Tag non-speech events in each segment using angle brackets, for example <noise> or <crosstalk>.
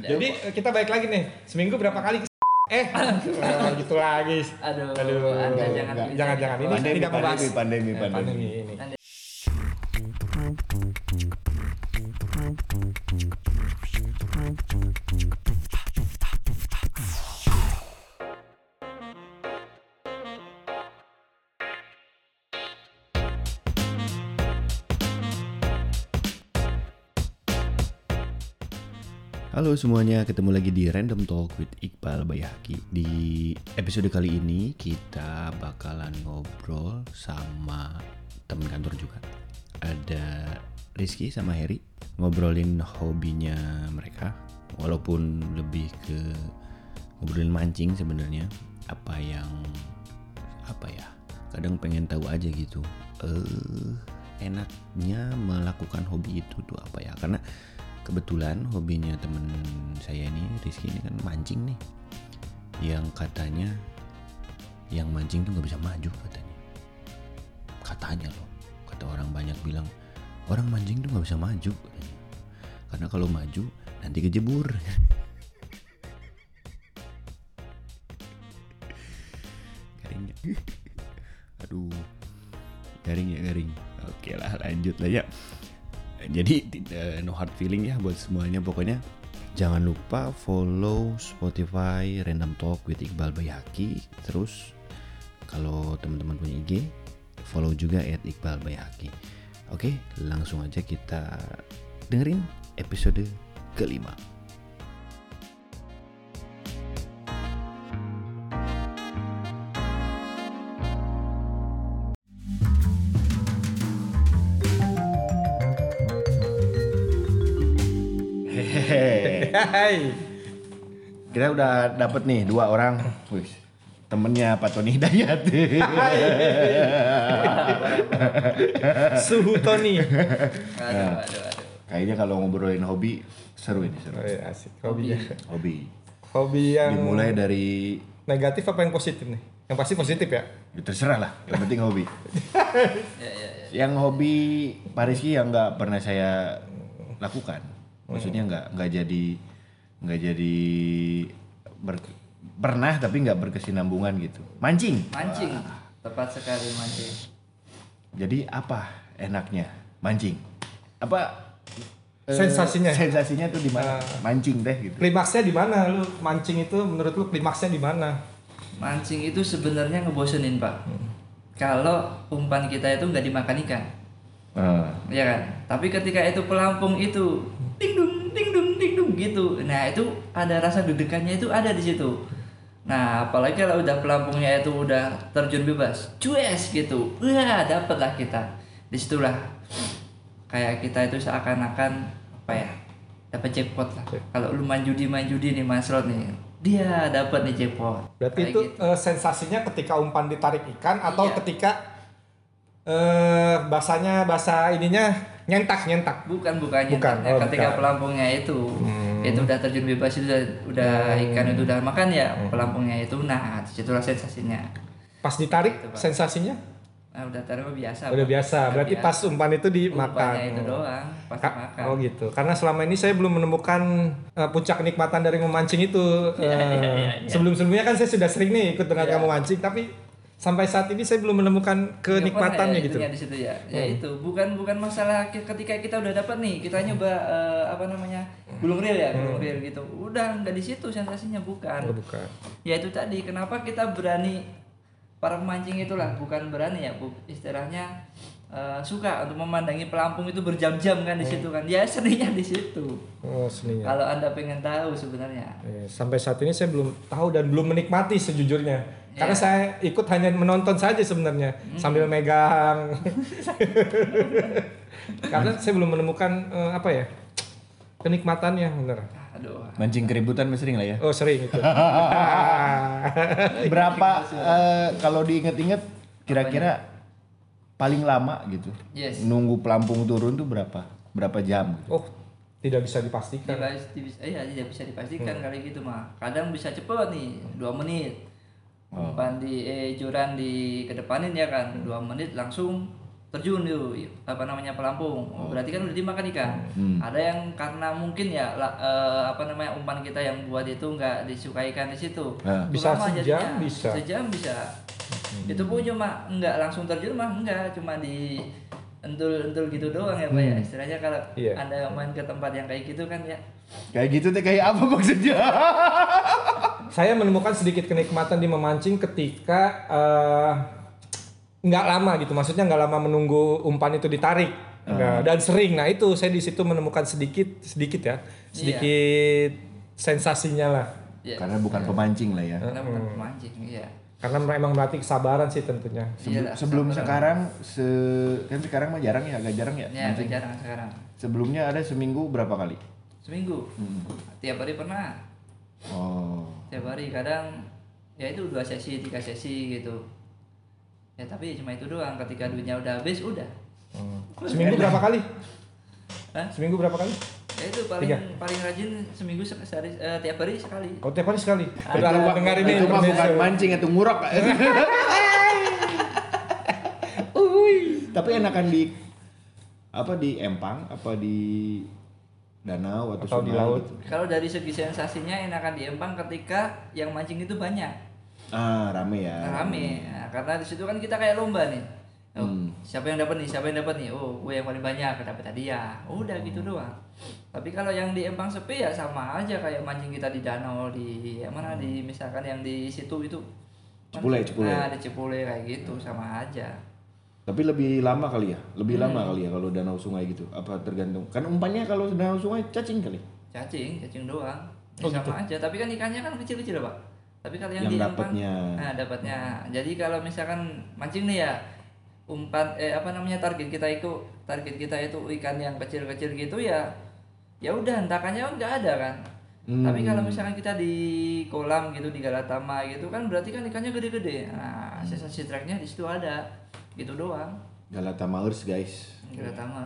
Jadi eh, kita balik lagi nih. Seminggu berapa kali? Eh, oh, <laughs> gitu lagi. Aduh, Aduh, Anda jangan jangan jangan ini Pandemi, tidak membahas pandemi, pandemi, Eh, pandemi. ini. Halo semuanya, ketemu lagi di Random Talk with Iqbal Bayaki. Di episode kali ini kita bakalan ngobrol sama temen kantor juga. Ada Rizky sama Heri ngobrolin hobinya mereka, walaupun lebih ke ngobrolin mancing sebenarnya. Apa yang apa ya? Kadang pengen tahu aja gitu. Eh, enaknya melakukan hobi itu tuh apa ya? Karena kebetulan hobinya temen saya ini Rizky ini kan mancing nih. Yang katanya yang mancing tuh nggak bisa maju katanya. Katanya loh kata orang banyak bilang orang mancing tuh nggak bisa maju katanya. karena kalau maju nanti kejebur. <laughs> Garing ya? Aduh. Garing ya garing. Oke lah lanjut lah ya jadi tidak no hard feeling ya buat semuanya. Pokoknya jangan lupa follow Spotify Random Talk with Iqbal Bayaki terus kalau teman-teman punya IG follow juga at Iqbal Bayaki oke langsung aja kita dengerin episode kelima Kita udah dapet nih dua orang, Wih, temennya Pak Tony Hidayat. <laughs> Suhu Tony. Aduh, aduh, aduh. Kayaknya kalau ngobrolin hobi seru ini seru. Oh, iya, asik. Hobinya. Hobi. Hobi yang Dimulai dari negatif apa yang positif nih? Yang pasti positif ya. ya terserah lah, yang penting hobi. <laughs> Ya, ya, ya. Yang hobi Pak Rizky yang nggak pernah saya lakukan, maksudnya nggak nggak jadi nggak jadi ber- pernah tapi nggak berkesinambungan gitu. Mancing. Mancing. Tepat sekali mancing. Jadi apa enaknya mancing? Apa eh, Sensasinya? Sensasinya tuh di mana? Mancing deh gitu. Klimaksnya di mana lu? Mancing itu menurut lu klimaksnya di mana? Mancing itu sebenarnya ngebosenin, Pak. Kalau umpan kita itu nggak dimakan ikan. Eh, ya kan tapi ketika itu pelampung itu ding dung ding dung ding dung gitu nah itu ada rasa deg-degannya itu ada di situ nah apalagi kalau udah pelampungnya itu udah terjun bebas cues gitu wah dapet lah kita di situlah kayak kita itu seakan-akan apa ya dapat jackpot lah kalau lu main judi main judi nih mas Rod nih dia dapat nih jackpot Berarti Kayak itu gitu. eh, sensasinya ketika umpan ditarik ikan atau Iya. ketika eh bahasanya bahasa ininya nyentak nyentak. Bukan bukan Bukan, nyentaknya. oh, ketika bukan. pelampungnya itu Hmm. Itu udah terjun bebas itu udah, udah ikan itu udah makan ya Hmm. pelampungnya itu nah situlah sensasinya Pas ditarik Gitu, Pak. sensasinya nah, udah taruh biasa udah Pak. biasa. Udah Berarti biasa. pas umpan itu dimakan. Umpannya itu Oh. doang Ka- makan Oh gitu. Karena selama ini saya belum menemukan eh, puncak kenikmatan dari memancing itu. <laughs> Iya, Eh, Sebelum-sebelumnya kan saya sudah sering nih ikut dengan Iya. kamu mancing, tapi sampai saat ini saya belum menemukan kenikmatannya Ya, gitu. itunya di situ ya ya Hmm. itu bukan bukan masalah ketika kita udah dapat nih kita nyoba eh, apa namanya gulung reel ya gulung reel gitu udah nggak di situ sensasinya bukan Hmm. Oh, bukan. ya itu tadi kenapa kita berani para pemancing itulah bukan berani ya bu istilahnya eh, suka untuk memandangi pelampung itu berjam-jam kan di situ kan ya seninya di situ Oh, seninya. kalau anda pengen tahu sebenarnya Eh, sampai saat ini saya belum tahu dan belum menikmati sejujurnya. Karena saya ikut hanya menonton saja sebenarnya sambil megang. <laughs> Karena saya belum menemukan eh, apa ya? kenikmatannya bener. aduh mancing keributan masih sering lah ya. Oh, sering itu. <laughs> Berapa eh, kalau diinget-inget kira-kira paling lama gitu? Yes. Nunggu pelampung turun tuh berapa? Berapa jam? Gitu? oh, tidak bisa dipastikan. Dibahas- dibis- iya tidak bisa dipastikan Hmm. kali gitu mah kadang bisa cepet nih dua menit Oh. umpan di eh joran di kedepanin ya kan Hmm. dua menit langsung terjun itu apa namanya pelampung. Oh, berarti kan udah dimakan ikan. Hmm. Ada yang karena mungkin ya la- eh, apa namanya umpan kita yang buat itu nggak disukai ikan di situ. Ah. Bisa sejam, jadinya. bisa. Sejam bisa. Itu pun cuma nggak langsung terjun mah enggak, cuma di entul-entul gitu doang ya Pak ya. Istilahnya kalau Iya. Anda main ke tempat yang kayak gitu kan ya. Kayak gitu teh kayak apa maksudnya? <laughs> Saya menemukan sedikit kenikmatan di memancing ketika eh, nggak lama gitu. Maksudnya nggak lama menunggu umpan itu ditarik. Nah, dan sering. Nah itu saya di situ menemukan sedikit sedikit ya, sedikit sensasinya lah. Ya. Karena bukan pemancing lah ya. Karena bukan pemancing, iya. Karena memang melatih kesabaran sih tentunya. Sebelum, Iyalah, sebelum sabaran. sekarang se kan sekarang mah jarang ya agak jarang ya. Ya, jarang sekarang. Sebelumnya ada seminggu berapa kali? Seminggu. Hmm. Tiap hari pernah. Oh. Tiap hari kadang ya itu dua sesi, tiga sesi gitu. Ya tapi cuma itu doang. Ketika duitnya udah habis, udah. Hmm. Seminggu berapa kali? Hah? Seminggu berapa kali? Ya itu paling Tiga. paling rajin seminggu se- sehari eh, tiap hari sekali. Oh tiap hari sekali. Udah mah- dengar ini itu mah bukan mancing itu ngurok. <laughs> Tapi enakan di apa di empang apa di danau atau, Atau di laut. gitu. Kalau dari segi sensasinya enakan di Empang ketika yang mancing itu banyak. Ah, rame ya. rame Nah, karena di situ kan kita kayak lomba nih oh, Hmm. siapa yang dapat nih siapa yang dapat nih oh gue yang paling banyak dapat hadiah udah gitu doang tapi kalau yang di Empang sepi ya sama aja kayak mancing kita di danau di yang mana di misalkan yang di situ itu Cepule, Cepule. nah di Cepule kayak gitu sama aja Tapi lebih lama kali ya? Lebih Hmm. lama kali ya kalau danau sungai gitu. Apa tergantung? Kan umpannya kalau danau sungai cacing kali. cacing cacing doang Ya, Oh, sama aja tapi kan ikannya kan kecil-kecil pak tapi kalau yang, Yang dapatnya. nah dapatnya jadi kalau misalkan mancing nih ya umpan eh apa namanya target kita itu target kita itu ikan yang kecil-kecil gitu ya ya udah hentakannya kan nggak ada kan Hmm. tapi kalau misalkan kita di kolam gitu di Galatama gitu kan berarti kan ikannya gede-gede nah sensasi tracknya di situ ada gitu doang Galata Maers guys. Galatama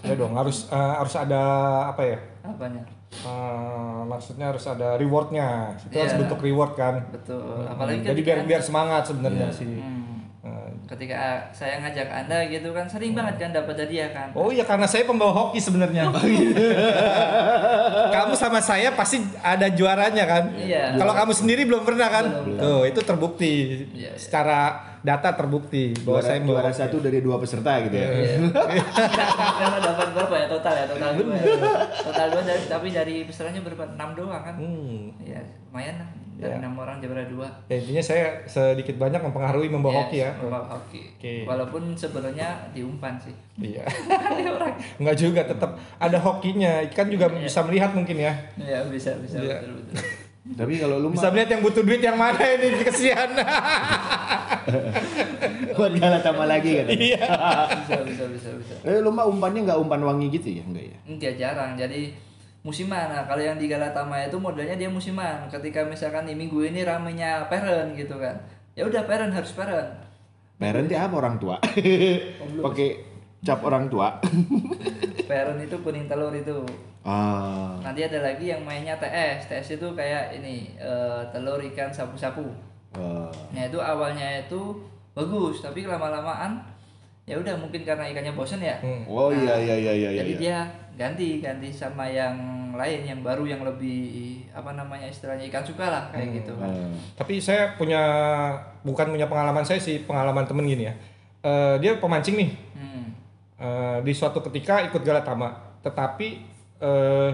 Ya dong harus eh, harus ada apa ya? apanya Eh, maksudnya harus ada rewardnya. Itu harus Iya. bentuk reward kan. betul apalagi Jadi ketika- biar biar semangat sebenarnya Iya. sih. Hmm. Eh, ketika saya ngajak anda gitu kan sering banget kan dapat hadiah kan Oh iya karena saya pembawa hoki sebenarnya. <laughs> kamu sama saya pasti ada juaranya kan. Iya. Kalau kamu sendiri belum pernah kan? Belum. Tuh itu terbukti. Iya, iya. Secara data terbukti bahwa Juara, saya membawa juara satu dari dua peserta gitu ya. Iya. Karena dapat berapa ya total ya total dua ya. total dua dari tapi dari pesertanya berapa enam doang kan Hmm. ya lumayan lah dari Iya. enam orang juara dua Ya, intinya saya sedikit banyak mempengaruhi membawa Yes, hoki ya. membawa hoki Oke. walaupun sebenarnya diumpan sih Iya. <laughs> Enggak juga tetap ada hokinya. Ikan juga bisa melihat mungkin ya. ya bisa bisa Iya. betul betul Tapi kalau lu Bisa mah melihat yang butuh duit yang mana ini <laughs> kesian. <laughs> buat Galata mah lagi kan. Iya. <laughs> bisa bisa bisa bisa Eh lu mah umpannya nggak umpan wangi gitu ya? Enggak ya? Enggak jarang. Jadi musiman. Nah, kalau yang di Galatama itu modelnya dia musiman. Ketika misalkan di minggu ini ramenya peren gitu kan. Ya udah peren harus peren. Parent apa orang tua? Pakai cap orang tua. Peren itu kuning telur itu. ah. Nanti ada lagi yang mainnya TS. TS itu kayak ini eh, telur ikan sapu-sapu. Wah. Nah itu awalnya itu bagus, tapi lama-lamaan ya udah mungkin karena ikannya bosen ya. Hmm. Oh iya iya iya iya Jadi iya. dia ganti ganti sama yang lain yang baru yang lebih apa namanya istilahnya ikan suka lah kayak gitu kan. Ah. Tapi saya punya bukan punya pengalaman saya sih pengalaman temen gini ya. Eh, dia pemancing nih Hmm. Eh, di suatu ketika ikut Galatama, tetapi eh,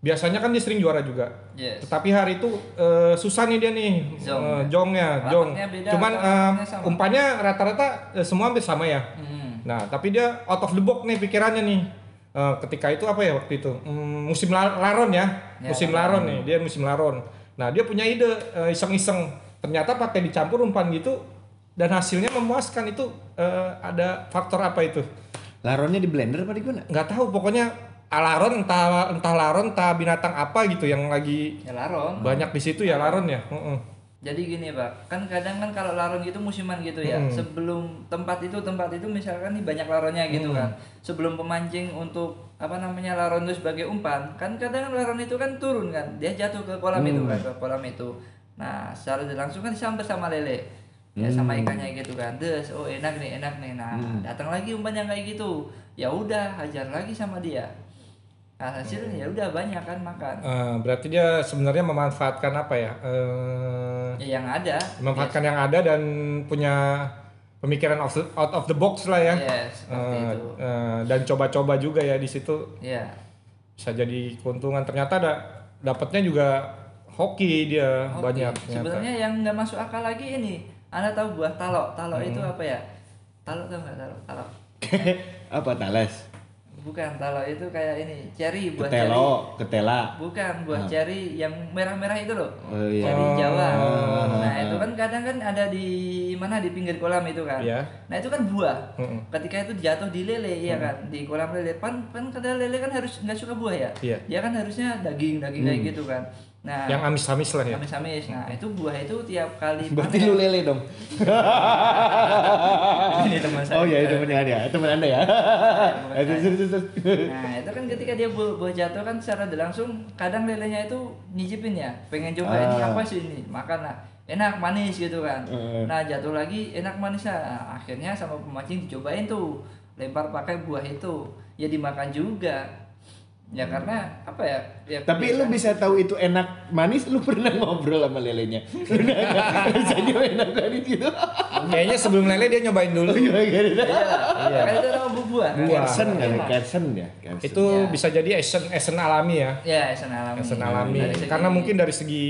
biasanya kan dia sering juara juga. Yes. Tetapi hari itu eh, susah nih dia nih Jong. eh, jongnya, jong. Beda, Cuman sama? umpannya rata-rata eh, semua hampir sama ya. Hmm. Nah, tapi dia out of the box nih pikirannya nih. Eh, ketika itu apa ya waktu itu? Hmm, musim la- laron ya. Ya, musim laron. laron nih, dia musim laron. Nah, dia punya ide iseng-iseng. Ternyata pakai dicampur umpan gitu dan hasilnya memuaskan itu eh, ada faktor apa itu? Laronnya di blender apa di mana? Nggak tahu pokoknya laron entah entah laron entah binatang apa gitu yang lagi Ya laron. banyak di situ ya laron ya. Heeh. Jadi gini pak, kan kadang kan kalau laron gitu musiman gitu ya. Hmm. Sebelum tempat itu tempat itu misalkan nih banyak laronnya gitu Hmm. kan. Sebelum pemancing untuk apa namanya laron itu sebagai umpan, kan kadang laron itu kan turun kan, dia jatuh ke kolam itu Hmm. kan ke kolam itu. Nah secara langsung kan disambar sama lele. Ya sama ikannya gitu kan des oh enak nih enak nih nah datang lagi umpan yang kayak gitu ya udah hajar lagi sama dia hasil ya udah banyak kan makan Eh, berarti dia sebenarnya memanfaatkan apa ya? Eh, ya yang ada memanfaatkan yang ada dan punya pemikiran of the- out of the box lah ya. Yes, Eh, itu. eh, dan coba-coba juga ya di situ ya bisa jadi keuntungan. Ternyata ada dapatnya juga hoki dia Oke, banyak. Sebenarnya yang nggak masuk akal lagi ini. Anda tahu buah talok? Talok itu Hmm. apa ya? Talok tahu nggak talok? Talok. <laughs> Apa tales? Bukan talok itu kayak ini cherry buah Ketelo, ketela. cherry. Bukan buah cherry yang merah-merah itu loh. Oh, iya. Cherry Jawa. Oh. Nah itu kan kadang kan ada di mana di pinggir kolam itu kan. Iya. Nah itu kan buah. Ketika itu jatuh di lele ya kan di kolam lele. Pan kan kadang lele kan harus nggak suka buah ya. Iya. Dia kan harusnya daging daging kayak gitu kan. Nah Yang amis-amis lah ya. Amis-amis. Nah, itu buah itu tiap kali <laughs> Berarti panen- lu lele dong. <laughs> Ini teman saya. Oh iya, itu teman Anda, teman Anda ya. terus. Nah, itu kan ketika dia buah, buah jatuh kan secara langsung kadang lelenya itu nyicipin ya, pengen coba ini Ah. apa sih ini, makan lah. Enak manis gitu kan. Eh. Nah, jatuh lagi enak manis nah, akhirnya sama pemancing dicobain tuh lempar pakai buah itu. Ya dimakan juga. Ya karena apa ya? ya Tapi lu kebiasaan. bisa tahu itu enak manis, lu pernah ngobrol sama lelenya. <laughs> Rasanya enak manis gitu. Kayaknya sebelum lele dia nyobain dulu. Iya lah. Kan itu nama buah. Kersen kan, kersen ya. kersen. Itu Ya. bisa jadi esen esen alami ya. Ya, esen alami. Esen alami. Segi Karena mungkin dari segi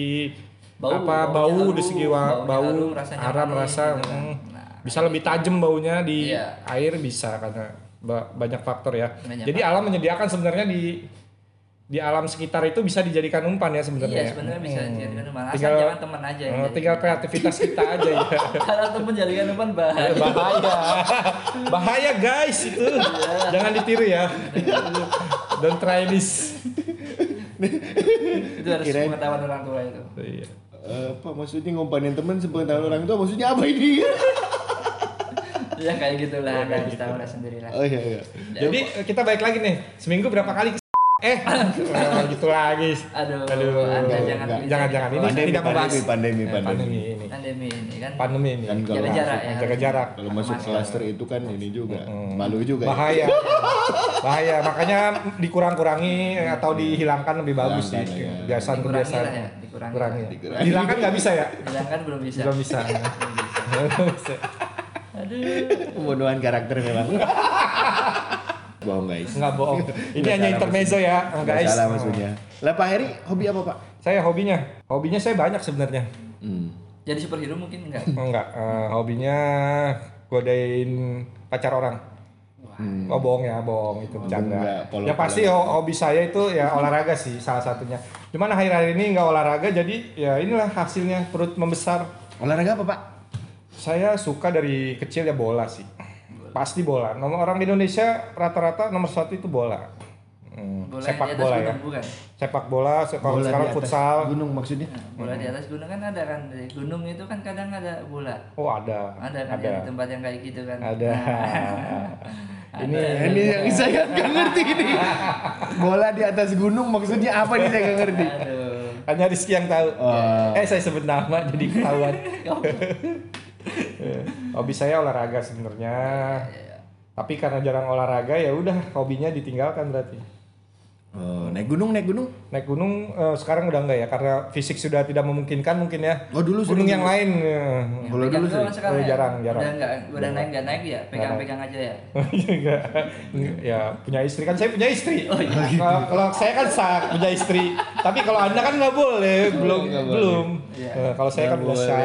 Bau, apa bau harum, dari segi bau harum, manis rasa gitu kan. mm, Nah, bisa lebih tajam baunya di Iya. air bisa karena banyak faktor ya. Banyak Jadi alam menyediakan sebenarnya di di alam sekitar itu bisa dijadikan umpan ya sebenarnya. Iya ya. sebenarnya bisa Hmm. dijadikan umpan. Asal Tinggal- jangan teman aja. yang Eh, jadi. tinggal kreativitas kita <laughs> aja ya. Kalau teman jadikan umpan bahaya. <laughs> bahaya bahaya guys itu jangan ditiru ya don't try this itu harus Kirain- pengetahuan orang tua itu. Iya. Eh, apa maksudnya ngompanin teman sepengetahuan orang tua maksudnya apa ini? Ya kayak gitulah, kan harus tahu lah sendiri lah. oh iya iya. jadi kita balik lagi nih seminggu berapa kali <laughs> eh gitu lagi Aduh, Aduh. Anda jangan Enggak, bicara jangan jangan ini Pandemi, tidak membahas pandemi, pandemi, Eh, pandemi. pandemi ini pandemi ini kan. pandemi ini Kan Jaga jarak ya. jaga jarak Kalau masuk klaster itu kan ini juga malu juga. ya. bahaya bahaya makanya dikurang-kurangi atau dihilangkan lebih bagus sih Hilangkan, ya. kebiasaan Dikurangi kebiasaan lah ya, dikurangi. Kurangi ya. Dikurangi. dihilangkan nggak bisa ya kan belum bisa. belum bisa Belum bisa. Aduh. Pembunuhan karakter memang. <laughs> Bohong guys. nggak bohong ini Nggak hanya intermezzo ya Nggak guys salah maksudnya. Lah Pak Heri hobi apa Pak? saya hobinya hobinya saya banyak sebenarnya Hmm. Jadi superhero mungkin enggak? Oh, <laughs> enggak eh, hobinya godain pacar orang Hmm. oh bohong ya bohong itu bercanda Enggak, ya pasti ho- hobi saya itu ya olahraga sih salah satunya cuman akhir-akhir ini nggak olahraga jadi ya inilah hasilnya perut membesar Olahraga apa Pak? Saya suka dari kecil ya bola sih pasti bola nomor orang di Indonesia rata-rata nomor satu itu bola Hmm, Bola sepak bola ya bukan? sepak bola sepak Bola sekarang di atas futsal Gunung maksudnya? Nah, bola di atas gunung kan ada kan di gunung itu kan kadang ada bola. oh ada Ada kan ada di tempat yang kayak gitu kan. ada Nah, <laughs> ini Nah, ini yang saya nggak <laughs> ngerti ini. Bola di atas gunung maksudnya apa nih saya nggak ngerti. Aduh. hanya Rizky yang tahu Oh. eh saya sebut nama jadi ketahuan <laughs> hobi saya olahraga sebenarnya. Tapi karena jarang olahraga ya udah hobinya ditinggalkan berarti Oh, naik gunung, naik gunung. naik gunung eh, sekarang udah enggak ya karena fisik sudah tidak memungkinkan mungkin ya Oh, dulu gunung sering yang lain ya. Kalau dulu sih. sekarang Oh, ya? jarang, jarang. Udah enggak, udah naik enggak naik ya, pegang-pegang aja ya. Enggak. <laughs> ya punya istri kan saya punya istri kalau kalau saya kan sah punya istri tapi kalau anda kan nggak boleh belum belum Iya. Eh, kalau saya kan udah sah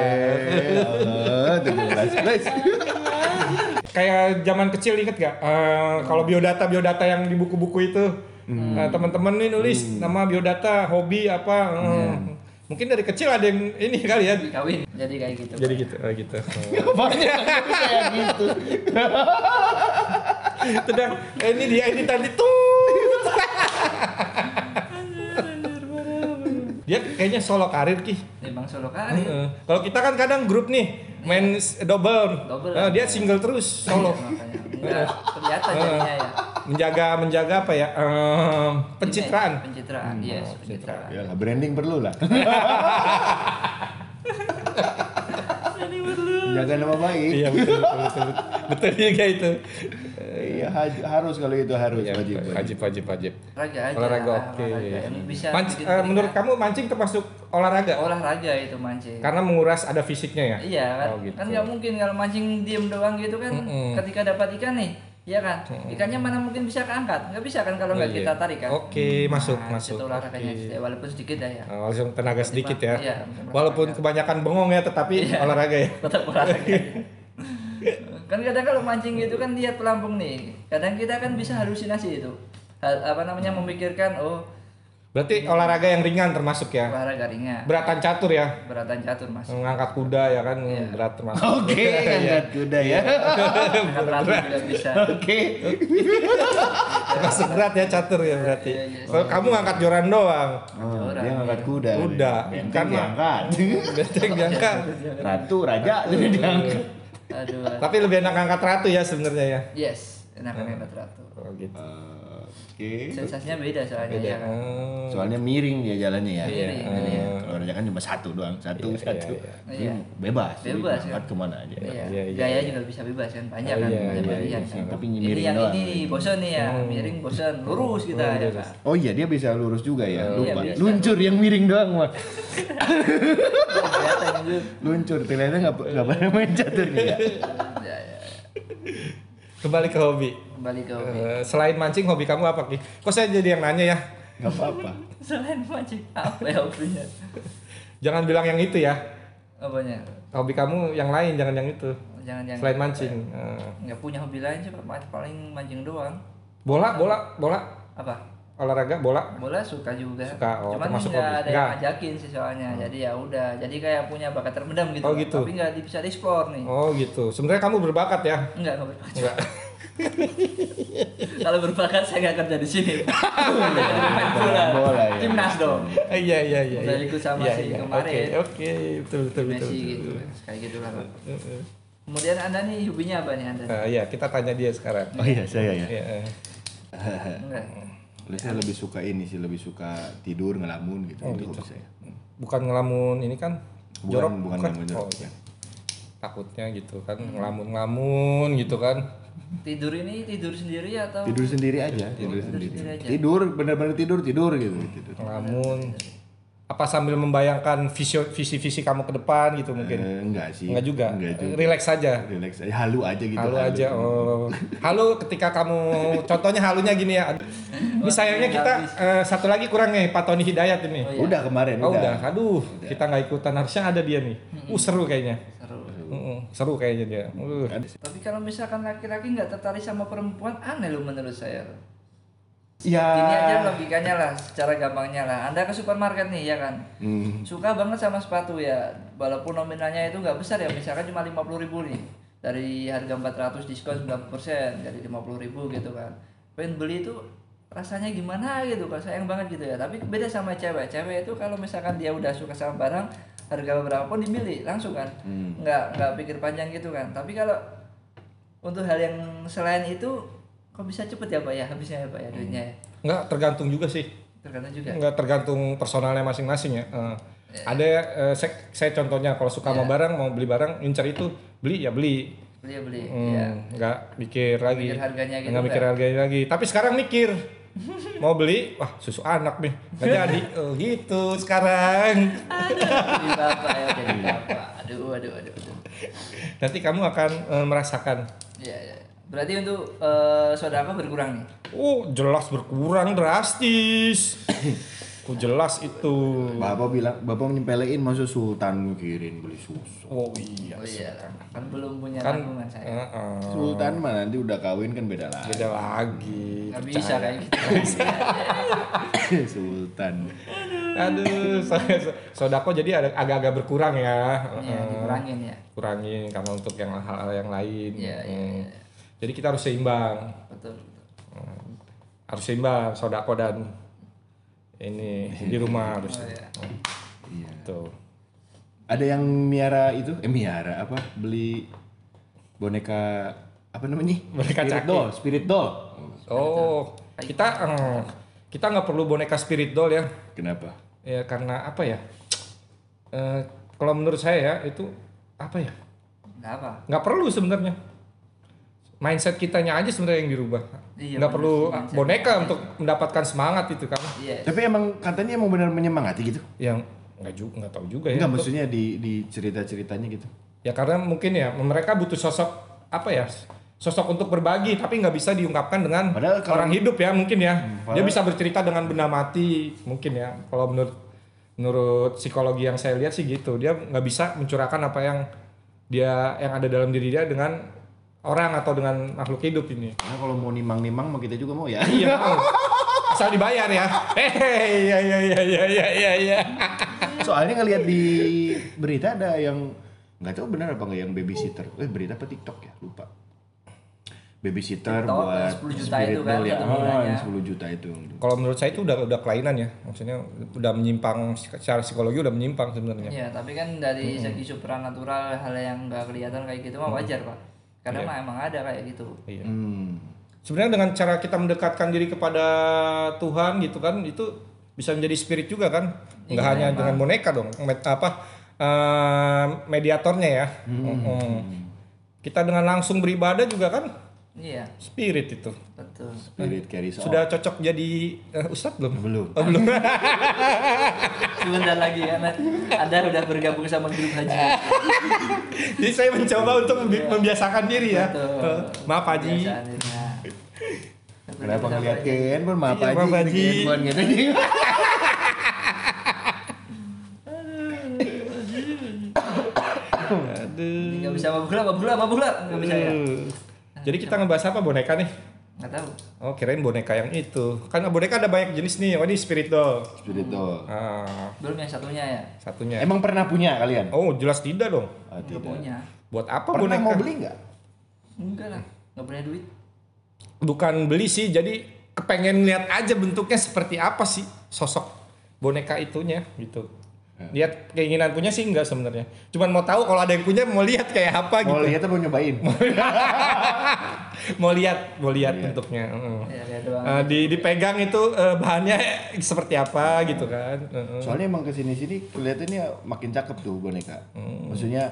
kayak zaman kecil inget gak Eh, kalau biodata biodata yang di buku-buku itu eh, teman-teman nih nulis nama biodata hobi apa eh, mungkin dari kecil ada yang ini kali ya Kawin. Jadi kayak gitu. jadi gitu eh, gitu <laughs> Banyak kayak gitu. <laughs> itu dah eh, ini dia ini tadi tuh <laughs> dia kayaknya solo karir ki Memang solo kali. Heeh. kalau kita kan kadang grup nih main s- double, Double. Eh, dia single terus solo Makanya. Enggak kelihatan jadinya ya. Menjaga menjaga apa ya eh, pencitraan Pencitraan, yes, pencitraan. Ya lah, branding perlu lah. menjaga nama baik. Iya betul betul betul. Betul juga itu. Iya harus kalau itu harus Iya, wajib. wajib wajib wajib. olahraga aja Olahraga oke. bisa eh, menurut kamu mancing termasuk olahraga? olahraga itu mancing Karena menguras ada fisiknya ya? iya kan Oh, gitu. kan nggak mungkin kalau mancing diem doang gitu kan Mm-mm. ketika dapat ikan nih Iya kan, ikannya mana mungkin bisa keangkat, nggak bisa kan kalau nggak Oh, iya. kita tarik kan. Oke, masuk, Nah, masuk. Itu olahraganya, Oke. ya, walaupun sedikit dah ya. Oh, langsung tenaga sedikit ya. Iya, Walaupun olahraga. kebanyakan bengong ya, tetapi olahraga ya. <laughs> tetap olahraga. kan kadang kalau mancing gitu kan lihat pelampung nih, kadang kita kan bisa halusinasi itu, Hal, apa namanya memikirkan oh Berarti olahraga yang ringan termasuk ya. olahraga ringan, Beratan catur ya. beratan catur mas. Mengangkat kuda ya kan Iya. berat termasuk. Oke, <laughs> angkat kuda ya. Angkat ratu juga bisa. Oke. <laughs> termasuk berat ya catur ya berarti. Iya, iya. Kalau kamu ngangkat joran doang. Oh, dia ngangkat kuda. Kuda. Benteng Kan, diangkat. <laughs> Benteng diangkat. Ratu, raja jadi diangkat. Aduh. Tapi lebih enak ngangkat ratu ya sebenarnya ya. Yes, enak angkat ratu. Oh gitu. Oke. Sensasinya beda soalnya ya kan. Hmm. Soalnya miring dia jalannya ya. Miring, Iya. iya. Kalau raja kan cuma satu doang, satu Iya, satu. iya, Ini iya. bebas. Bebas, ya. ke mana aja. Iya, iya, iya, gaya iya. juga bisa bebas kan, banyak Oh, kan, iya, iya, pilihan iya, kan. tapi Ini miring yang doang. ini bosan nih ya, miring bosan, lurus kita Oh, ya kan. Oh iya dia bisa lurus juga ya. Oh, Lupa. iya, bisa. Luncur yang miring doang mah. Luncur ternyata nggak nggak pernah main catur nih ya. Ya, ya. Kembali ke hobi. Kembali ke hobi. Eh, selain mancing hobi kamu apa Ki? Kok saya jadi yang nanya ya? Nggak apa-apa. <laughs> Selain mancing, apa ya hobinya? <laughs> Jangan bilang yang itu ya. Apanya? Hobi kamu yang lain, jangan yang itu. Jangan yang Selain mancing. Eh, Nggak punya hobi lain sih, Pak. paling mancing doang. bola, bola, bola, Apa? olahraga, bola. Bola suka juga. Suka, oh, Cuman termasuk nggak ada yang ngajakin sih soalnya. Jadi ya udah. Jadi kayak punya bakat terpendam gitu. Oh, gitu. Tapi nggak bisa dieksplor nih. Oh gitu. Sebenarnya kamu berbakat ya? Enggak, enggak berbakat. Enggak. <laughs> <laughs> Kalau berbakat saya nggak kerja di sini. <laughs> Main bola. Bola, ya. Timnas dong. Iya iya iya. Iya. ikut sama Iya, si iya. kemarin. Oke oke betul betul betul. Messi betul, gitu. betul. Kayak gitu lah. Heeh. Kemudian anda nih hobinya apa nih anda? Nah, iya kita tanya dia sekarang. Oh iya saya ya. Iya. Enggak. Saya lebih suka ini sih lebih suka tidur ngelamun gitu. Oh, itu gitu. hobi saya. Bukan ngelamun ini kan Bukan, jorok bukan ngelamun jorok, Oh, iya. Takutnya gitu kan ngelamun-ngelamun gitu kan. Tidur ini tidur sendiri atau? Tidur sendiri aja, tidur, tidur sendiri. sendiri aja. Tidur benar-benar tidur tidur gitu. tidur. Ngelamun. Apa sambil membayangkan visi visi visi kamu ke depan gitu mungkin? Eh, enggak sih. Enggak juga. Enggak juga. Relax saja. Relax aja, halu aja gitu. Halu aja. Oh. Halu ketika kamu contohnya halunya gini ya. Ini sayangnya kita eh, satu lagi kurang nih Pak Tony Hidayat ini. Oh, iya. Udah kemarin, Oh udah. udah, aduh kita nggak ikutan harusnya ada dia nih. Uh seru kayaknya. Seru. Mm-mm, seru kayaknya dia. Uh. Tapi kalau misalkan laki-laki nggak tertarik sama perempuan aneh loh menurut saya. Ya. Ini aja logikanya lah, secara gampangnya lah. Anda ke supermarket nih ya kan, Hmm. suka banget sama sepatu ya, walaupun nominalnya itu nggak besar ya, misalkan cuma 50.000 ribu nih, dari harga 400 diskon 90% jadi 50.000 ribu gitu kan. Pengen beli itu rasanya gimana gitu, kan sayang banget gitu ya. Tapi beda sama cewek, cewek itu kalau misalkan dia udah suka sama barang, harga berapapun dimilih langsung kan, Hmm. nggak nggak pikir panjang gitu kan. Tapi kalau untuk hal yang selain itu kok bisa cepet ya pak ya habisnya ya pak ya duitnya ya Nggak tergantung juga sih. tergantung juga Nggak tergantung personalnya masing-masing ya. Eh, Ada eh, saya, saya contohnya kalau suka sama barang mau beli barang incer itu beli ya beli. beli ya beli Hmm, ya nggak mikir lagi. Mikir harganya gitu Nggak mikir nggak? harganya lagi. Tapi sekarang mikir mau beli, wah susu anak nih, nggak jadi. Oh gitu sekarang. jadi bapak ya jadi bapak aduh aduh aduh, aduh. Nanti kamu akan eh, merasakan. ya ya berarti untuk eh, saudara berkurang nih Oh jelas berkurang drastis. Oh jelas itu. Bapak bilang, bapak nyempelein masuk Sultan mikirin beli susu. Oh iya. oh iya kan belum punya Kan tabungan saya eh, eh, Sultan mah nanti udah kawin kan beda lah. beda lagi. nggak bisa kayak gitu <laughs> Sultan. Aduh, so- so- sodako jadi ada agak-agak berkurang ya. ya Eh, dikurangin ya kurangin karena untuk yang hal-hal yang lain. Iya, iya, Hmm. Jadi kita harus seimbang, betul betul harus seimbang sodako dan ini di rumah harus. oh, ya. Iya. Tuh. Ada yang miara itu? Eh miara apa? Beli boneka apa namanya? Boneka spirit caki. doll, spirit doll. Oh, kita eh, kita nggak perlu boneka spirit doll ya. Kenapa? Ya karena apa ya? Eh, kalau menurut saya ya itu apa ya? Nggak apa? Nggak perlu sebenarnya. Mindset kitanya aja sebenarnya yang dirubah. Iya, Nggak perlu mindset. boneka untuk mendapatkan semangat itu kan. Iya. Tapi emang katanya emang benar menyemangati gitu. Yang nggak juga nggak tahu juga ya. Enggak maksudnya di di cerita-ceritanya gitu. Ya karena mungkin ya mereka butuh sosok apa ya? Sosok untuk berbagi tapi nggak bisa diungkapkan dengan Padahal kalau- orang hidup ya mungkin ya. Dia padahal- bisa bercerita dengan benda mati mungkin ya. Kalau menurut menurut psikologi yang saya lihat sih gitu. Dia nggak bisa mencurahkan apa yang dia yang ada dalam diri dia dengan orang atau dengan makhluk hidup ini. Karena kalau mau nimang-nimang mau kita juga mau ya. Iya. Asal dibayar ya. Hehehe, iya iya iya iya iya iya. iya. Soalnya ngelihat di berita ada yang nggak tahu benar apa nggak yang babysitter. Eh berita apa TikTok ya? Lupa. Babysitter TikTok, buat 10 juta spirit itu kan, doll ya. satu Ah, bulannya. yang 10 juta itu. Kalau menurut saya itu udah udah kelainan ya. Maksudnya udah menyimpang secara psikologi udah menyimpang sebenarnya. Iya, tapi kan dari segi supranatural hal yang nggak kelihatan kayak gitu mah wajar pak. Karena mah emang ada kayak gitu. Iya. Hmm. Sebenarnya dengan cara kita mendekatkan diri kepada Tuhan gitu kan itu bisa menjadi spirit juga kan. Nggak Iya, hanya emang. dengan boneka dong. Met- apa eh, mediatornya ya. Mm-mm. Kita dengan langsung beribadah juga kan Iya, spirit itu. betul. Spirit carries on. Sudah cocok jadi eh, ustadz belum? belum. Oh, belum. <laughs> Sebentar lagi ya, Nat. Anda udah bergabung sama grup haji. <laughs> Jadi saya mencoba untuk membi- membiasakan diri ya. Betul. Eh, maaf Haji. Kenapa ngeliat ke handphone maaf Iya, aja maaf, Haji. handphone gitu. <laughs> Aduh. Nggak bisa mabuk lah, mabuk lah, mabuk lah. Nggak bisa ya. Jadi kita ngebahas apa boneka nih? Nggak tahu. Oh kirain boneka yang itu. Kan boneka ada banyak jenis nih. Oh ini spirit doll. Spirit doll. Ah, Belum yang satunya ya. satunya. Emang pernah punya kalian? Oh jelas tidak dong. Ah, Nggak tidak. punya. Buat apa Pernah boneka? mau beli nggak? Enggak lah. Nggak punya duit. Bukan beli sih. Jadi kepengen lihat aja bentuknya seperti apa sih sosok boneka itunya gitu. Lihat keinginan punya sih enggak sebenarnya. Cuman mau tahu kalau ada yang punya mau lihat kayak apa Mau gitu. lihat apa mau nyobain? <laughs> mau lihat, mau lihat Iya. bentuknya. Heeh. Ya, lihat doang. Eh, di dipegang itu eh, bahannya seperti apa gitu kan. Heeh. Soalnya emang ke sini-sini kelihatannya makin cakep tuh boneka. Maksudnya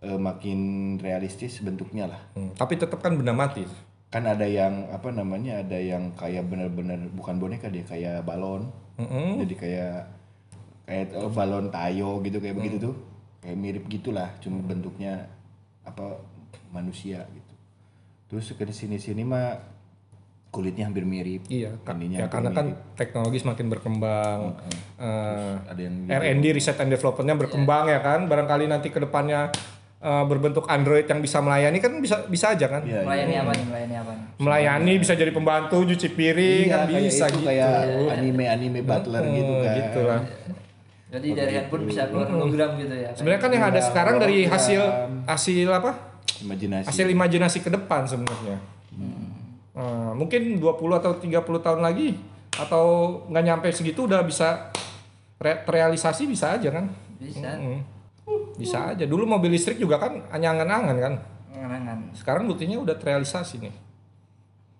eh, makin realistis bentuknya lah. Hmm, Tapi tetap kan benda mati. Kan ada yang apa namanya ada yang kayak bener-bener bukan boneka dia kayak balon. Mm-mm. Jadi kayak kayak eh, balon tayo gitu kayak begitu tuh. Kayak mirip gitulah, cuma bentuknya apa manusia gitu. Terus ke sini-sini mah kulitnya hampir mirip. Iya, kan, ya hampir karena kan mirip. teknologi semakin berkembang. Eh, ada yang R&D research and developmentnya berkembang ya kan. Barangkali nanti ke depannya eh, berbentuk Android yang bisa melayani kan bisa bisa aja kan. Iya, iya. Melayani apa nih? Melayani apa nih? Melayani bisa jadi pembantu cuci piring Iya, kan kayak bisa itu, gitu. kayak anime-anime butler Hmm, gitu kan. gitu lah. Jadi dari handphone bisa keluar hologram gitu ya. Sebenarnya kan yang ada Iya, sekarang dari hasil hasil apa? Imajinasi. Hasil imajinasi ke depan sebenarnya. Eh, mungkin 20 atau 30 tahun lagi atau nggak nyampe segitu udah bisa re- terrealisasi bisa aja kan? Bisa. Mm. Bisa aja. Dulu mobil listrik juga kan hanya angan-angan kan. Ngenangan. Sekarang buktinya udah terrealisasi nih.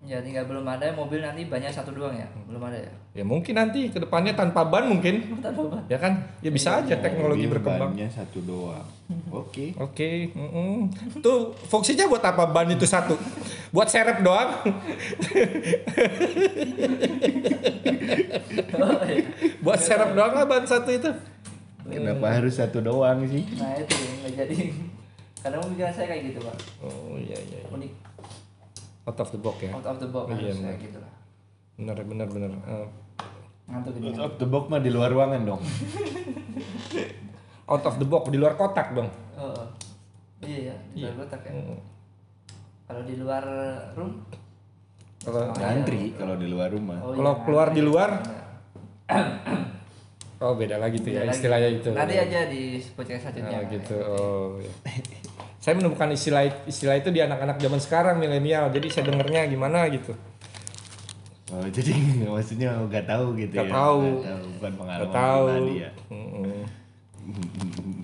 Ya tinggal belum ada mobil nanti banyak satu doang ya. Belum ada ya. Ya mungkin nanti ke depannya tanpa ban mungkin. Tanpa ban. Ya kan? Ya bisa aja teknologi Mobil berkembang. bannya satu doang. <laughs> Oke. Oke. Tuh fungsinya buat apa ban itu satu? Buat serep doang? Oh, iya. buat serep doang lah ban satu itu? Kenapa harus satu doang sih? Nah itu yang nggak jadi. Kadang pemikiran saya kayak gitu pak. Oh iya iya. iya. Unik. Out of the box ya. Out of the box Iya, harus benar. kayak gitu lah. Bener bener bener. Eh, Ngantuk. Out of the box mah di luar ruangan dong. out of the box di luar kotak dong. Oh, oh. Iya ya. Di luar kotak ya. Mm. Kalau di luar room. Kalau Ngantri kalau di luar rumah. Oh, Kalau iya, keluar di luar? oh beda lagi tuh ya Beda lagi. istilahnya itu. Nanti aja di podcast selanjutnya. Oh gitu. Oh. iya. <laughs> saya menemukan istilah istilah itu di anak-anak zaman sekarang milenial. Jadi saya dengernya gimana gitu. Oh, jadi <laughs> maksudnya nggak tahu gitu Nggak ya. tahu. Nggak tahu. Bukan pengalaman Gak tahu. pribadi ya. <laughs>